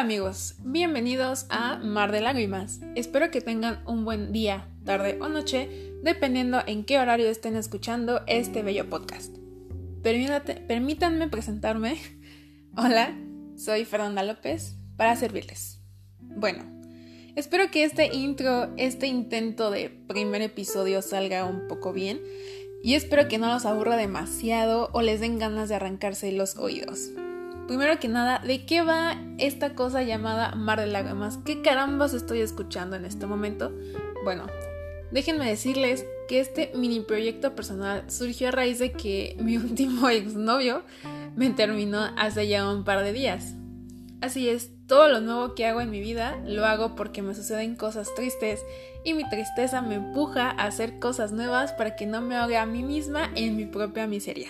Hola amigos, bienvenidos a Mar de Lágrimas. Espero que tengan un buen día, tarde o noche, dependiendo en qué horario estén escuchando este bello podcast. permítanme presentarme. Hola, soy Fernanda López para servirles. Bueno, espero que este intro, este intento de primer episodio salga un poco bien y espero que no los aburra demasiado o les den ganas de arrancarse los oídos. Primero que nada, ¿de qué va esta cosa llamada Mar de Lágrimas? ¿Qué carambas estoy escuchando en este momento? Bueno, déjenme decirles que este mini proyecto personal surgió a raíz de que mi último exnovio me terminó hace ya un par de días. Así es, todo lo nuevo que hago en mi vida lo hago porque me suceden cosas tristes y mi tristeza me empuja a hacer cosas nuevas para que no me ahogue a mí misma en mi propia miseria.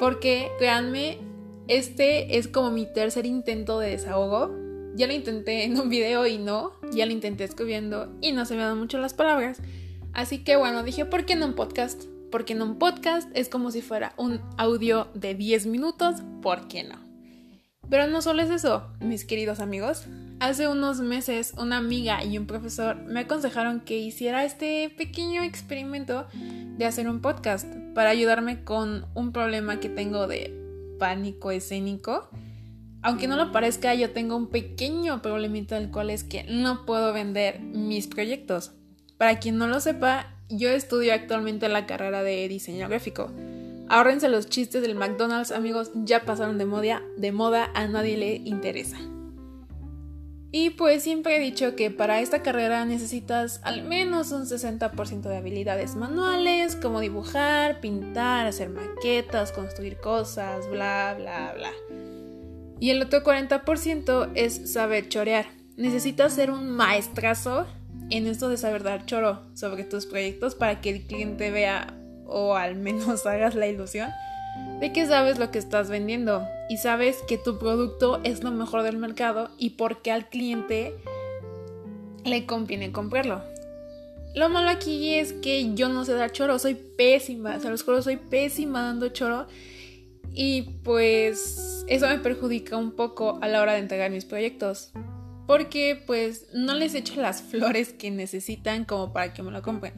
Porque, créanme, este es como mi tercer intento de desahogo. Ya lo intenté en un video y no, ya lo intenté escribiendo y no se me dan mucho las palabras. Así que bueno, dije, ¿por qué no un podcast? Porque en un podcast es como si fuera un audio de 10 minutos, ¿por qué no? Pero no solo es eso, mis queridos amigos. Hace unos meses una amiga y un profesor me aconsejaron que hiciera este pequeño experimento de hacer un podcast para ayudarme con un problema que tengo de pánico escénico. Aunque no lo parezca, yo tengo un pequeño problemita del cual es que no puedo vender mis proyectos. Para quien no lo sepa, yo estudio actualmente la carrera de diseño gráfico. Ahórrense los chistes del McDonald's, amigos, ya pasaron de moda, de moda, a nadie le interesa. Y pues siempre he dicho que para esta carrera necesitas al menos un 60% de habilidades manuales, como dibujar, pintar, hacer maquetas, construir cosas, bla, bla, bla. Y el otro 40% es saber chorear. Necesitas ser un maestrazo en esto de saber dar choro sobre tus proyectos para que el cliente vea o al menos hagas la ilusión de que sabes lo que estás vendiendo y sabes que tu producto es lo mejor del mercado y por qué al cliente le conviene comprarlo. Lo malo aquí es que yo no sé dar choro, soy pésima, se los juro, soy pésima dando choro y pues eso me perjudica un poco a la hora de entregar mis proyectos. Porque pues no les echo las flores que necesitan como para que me lo compren.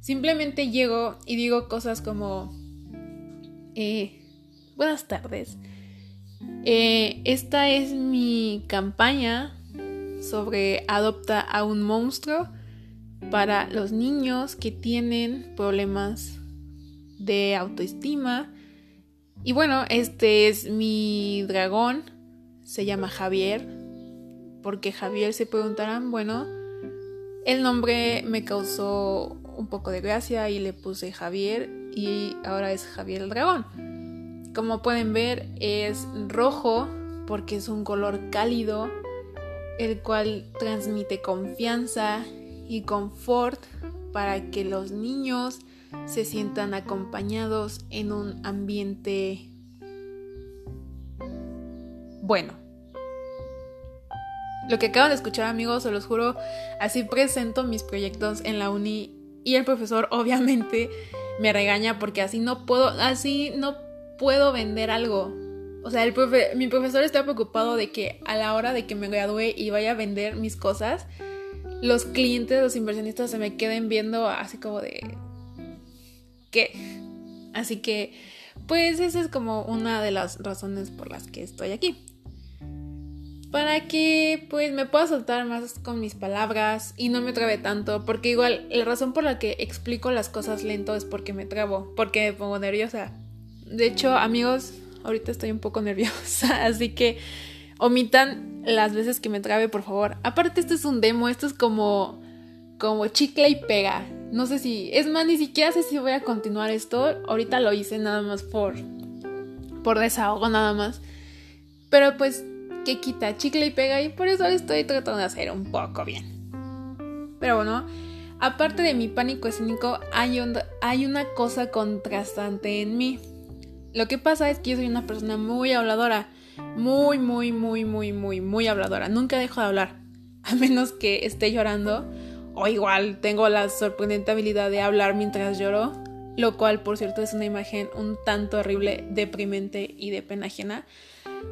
Simplemente llego y digo cosas como eh, buenas tardes. Eh, esta es mi campaña sobre adopta a un monstruo para los niños que tienen problemas de autoestima. Y bueno, este es mi dragón. Se llama Javier. Porque Javier se preguntarán, bueno, el nombre me causó un poco de gracia y le puse Javier y ahora es Javier el Dragón. Como pueden ver es rojo porque es un color cálido el cual transmite confianza y confort para que los niños se sientan acompañados en un ambiente bueno. Lo que acaban de escuchar amigos, se los juro, así presento mis proyectos en la uni y el profesor obviamente me regaña porque así no puedo, así no puedo vender algo. O sea, mi profesor está preocupado de que a la hora de que me gradúe y vaya a vender mis cosas, los clientes, los inversionistas se me queden viendo así como de... ¿Qué? Así que, pues esa es como una de las razones por las que estoy aquí para que pues me pueda soltar más con mis palabras y no me trabe tanto, porque igual la razón por la que explico las cosas lento es porque me trabo, porque me pongo nerviosa. De hecho, amigos, ahorita estoy un poco nerviosa, así que omitan las veces que me trabe, por favor. Aparte, esto es un demo, esto es como como chicle y pega. No sé si, es más, ni siquiera sé si voy a continuar esto. Ahorita lo hice nada más por por desahogo nada más. Pero pues que quita chicle y pega y por eso estoy tratando de hacer un poco bien. Pero bueno, aparte de mi pánico escénico, hay, hay una cosa contrastante en mí. Lo que pasa es que yo soy una persona muy habladora. Muy, muy, muy, muy, muy, muy habladora. Nunca dejo de hablar. A menos que esté llorando. O igual tengo la sorprendente habilidad de hablar mientras lloro. Lo cual, por cierto, es una imagen un tanto horrible, deprimente y de pena ajena.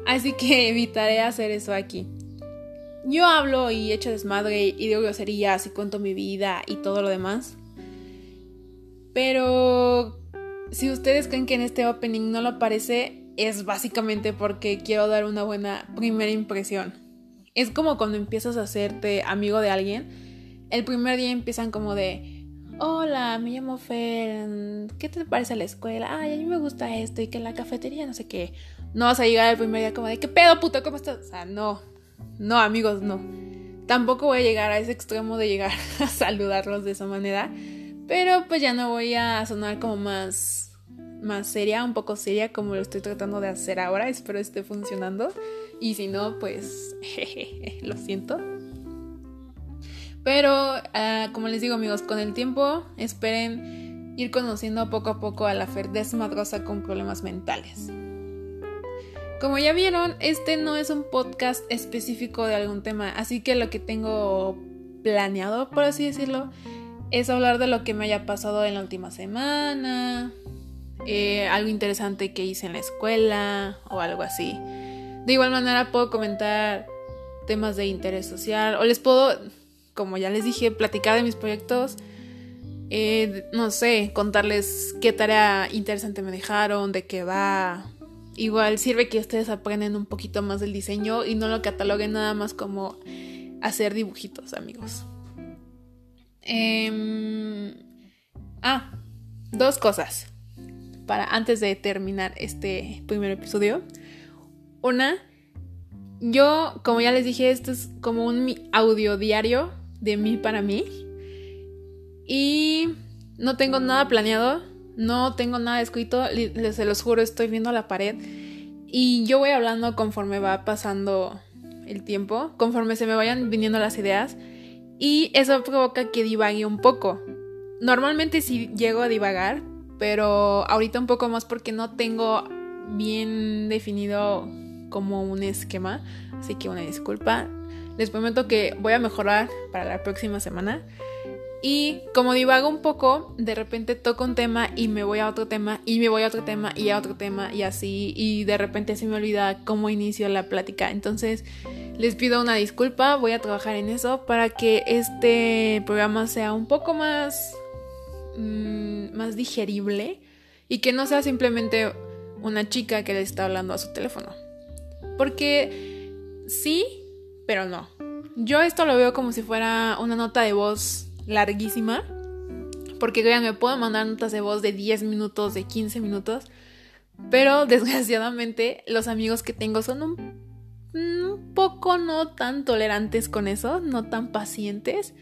Así que evitaré hacer eso aquí. Yo hablo y echo desmadre y digo groserías y cuento mi vida y todo lo demás. Pero si ustedes creen que en este opening no lo aparece, es básicamente porque quiero dar una buena primera impresión. Es como cuando empiezas a hacerte amigo de alguien. El primer día empiezan como de, hola, me llamo Fer, ¿qué te parece la escuela? Ay, a mí me gusta esto y que la cafetería no sé qué. No vas a llegar el primer día como de, ¿qué pedo, puto? ¿Cómo estás? O sea, no, no, amigos, no. Tampoco voy a llegar a ese extremo de llegar a saludarlos de esa manera. Pero pues ya no voy a sonar como más más seria, un poco seria como lo estoy tratando de hacer ahora. Espero esté funcionando. Y si no, pues lo siento. Pero ah, como les digo amigos, con el tiempo esperen ir conociendo poco a poco a la Fer desmadrosa con problemas mentales. Como ya vieron, este no es un podcast específico de algún tema, así que lo que tengo planeado, por así decirlo, es hablar de lo que me haya pasado en la última semana, eh, algo interesante que hice en la escuela o algo así. De igual manera puedo comentar temas de interés social o les puedo, como ya les dije, platicar de mis proyectos. Eh, no sé, contarles qué tarea interesante me dejaron, de qué va. Igual sirve que ustedes aprenden un poquito más del diseño y no lo cataloguen nada más como hacer dibujitos, amigos. Em, ah, dos cosas para antes de terminar este primer episodio. Una, yo, como ya les dije, esto es como un audio diario de mí para mí. Y no tengo nada planeado, no tengo nada escrito, les se los juro, estoy viendo la pared. Y yo voy hablando conforme va pasando el tiempo, conforme se me vayan viniendo las ideas. Y eso provoca que divague un poco. Normalmente si llego a divagar, pero ahorita un poco más porque no tengo bien definido como un esquema, así que una disculpa. Les prometo que voy a mejorar para la próxima semana. Y como divago un poco, de repente toco un tema y me voy a otro tema y me voy a otro tema y a otro tema y así y de repente se me olvida cómo inicio la plática. Entonces les pido una disculpa, voy a trabajar en eso para que este programa sea un poco más Mm, más digerible y que no sea simplemente una chica que le está hablando a su teléfono. Porque sí, pero no. Yo esto lo veo como si fuera una nota de voz larguísima. Porque me puedo mandar notas de voz de 10 minutos, de 15 minutos. Pero desgraciadamente los amigos que tengo son un, poco no tan tolerantes con eso, no tan pacientes.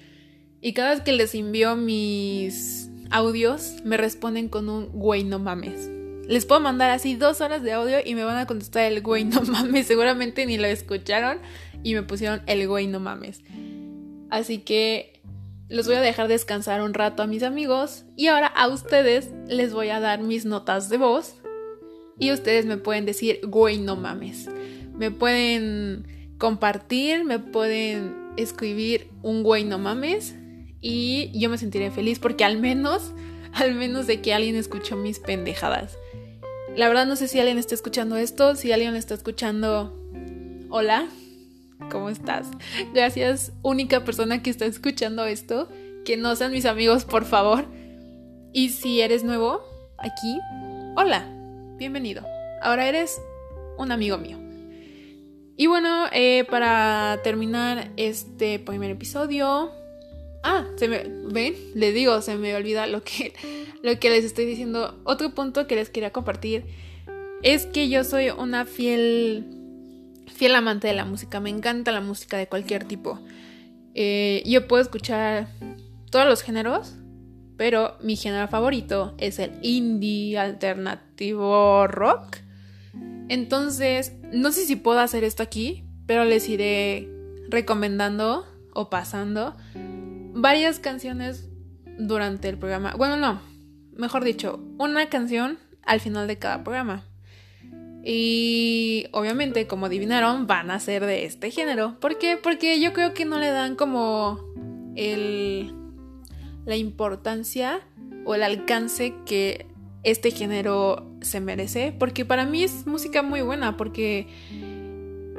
Y cada vez que les envío mis audios me responden con un güey no mames. Les puedo mandar así dos horas de audio y me van a contestar el güey no mames. Seguramente ni lo escucharon y me pusieron el güey no mames. Así que los voy a dejar descansar un rato a mis amigos y ahora a ustedes les voy a dar mis notas de voz y ustedes me pueden decir güey no mames. Me pueden compartir, me pueden escribir un güey no mames y yo me sentiré feliz porque al menos, al menos de que alguien escuchó mis pendejadas. La verdad no sé si alguien está escuchando esto, si alguien está escuchando, hola, ¿cómo estás? Gracias, única persona que está escuchando esto, que no sean mis amigos, por favor. Y si eres nuevo aquí, hola, bienvenido. Ahora eres un amigo mío. Y bueno, eh, para terminar este primer episodio, Ah, se me. ¿Ven? Les digo, se me olvida lo que, lo que les estoy diciendo. Otro punto que les quería compartir es que yo soy una fiel. fiel amante de la música. Me encanta la música de cualquier tipo. Eh, yo puedo escuchar todos los géneros, pero mi género favorito es el indie alternativo rock. Entonces, no sé si puedo hacer esto aquí, pero les iré recomendando o pasando varias canciones durante el programa. Bueno, no, mejor dicho, una canción al final de cada programa. Y obviamente, como adivinaron, van a ser de este género. ¿Por qué? Porque yo creo que no le dan como el, la importancia o el alcance que este género se merece, porque para mí es música muy buena, porque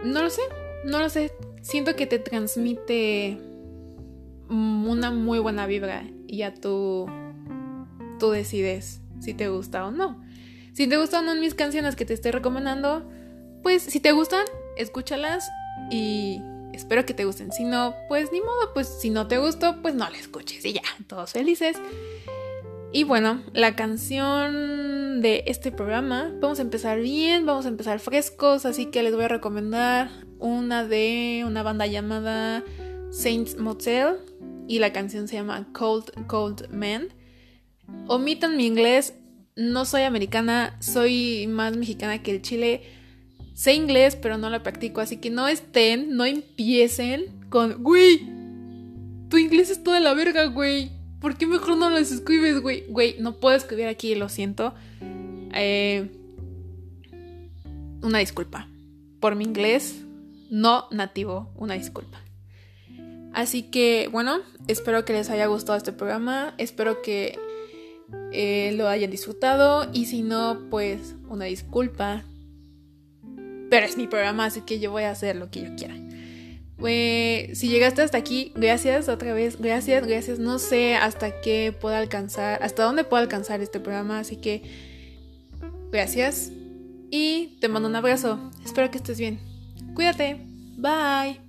no lo sé, no lo sé, siento que te transmite una muy buena vibra y ya tú, tú decides si te gusta o no. Si te gustan mis canciones que te estoy recomendando, pues si te gustan, escúchalas y espero que te gusten. Si no, pues ni modo, pues si no te gustó, pues no la escuches y ya, todos felices. Y bueno, la canción de este programa, vamos a empezar bien, vamos a empezar frescos, así que les voy a recomendar una de una banda llamada Saints Motel y la canción se llama Cold Cold Man. Omitan mi inglés, no soy americana, soy más mexicana que el chile. Sé inglés, pero no lo practico, así que no estén, no empiecen con, güey, tu inglés es toda la verga, güey. ¿Por qué mejor no lo escribes, güey? Güey, no puedo escribir aquí, lo siento. Eh, una disculpa. Por mi inglés no nativo, una disculpa. Así que, bueno, espero que les haya gustado este programa. Espero que eh, lo hayan disfrutado y si no, pues una disculpa. Pero es mi programa, así que yo voy a hacer lo que yo quiera. Si llegaste hasta aquí, gracias otra vez, gracias, gracias. No sé hasta qué pueda alcanzar, hasta dónde pueda alcanzar este programa, así que gracias y te mando un abrazo. Espero que estés bien. Cuídate. Bye.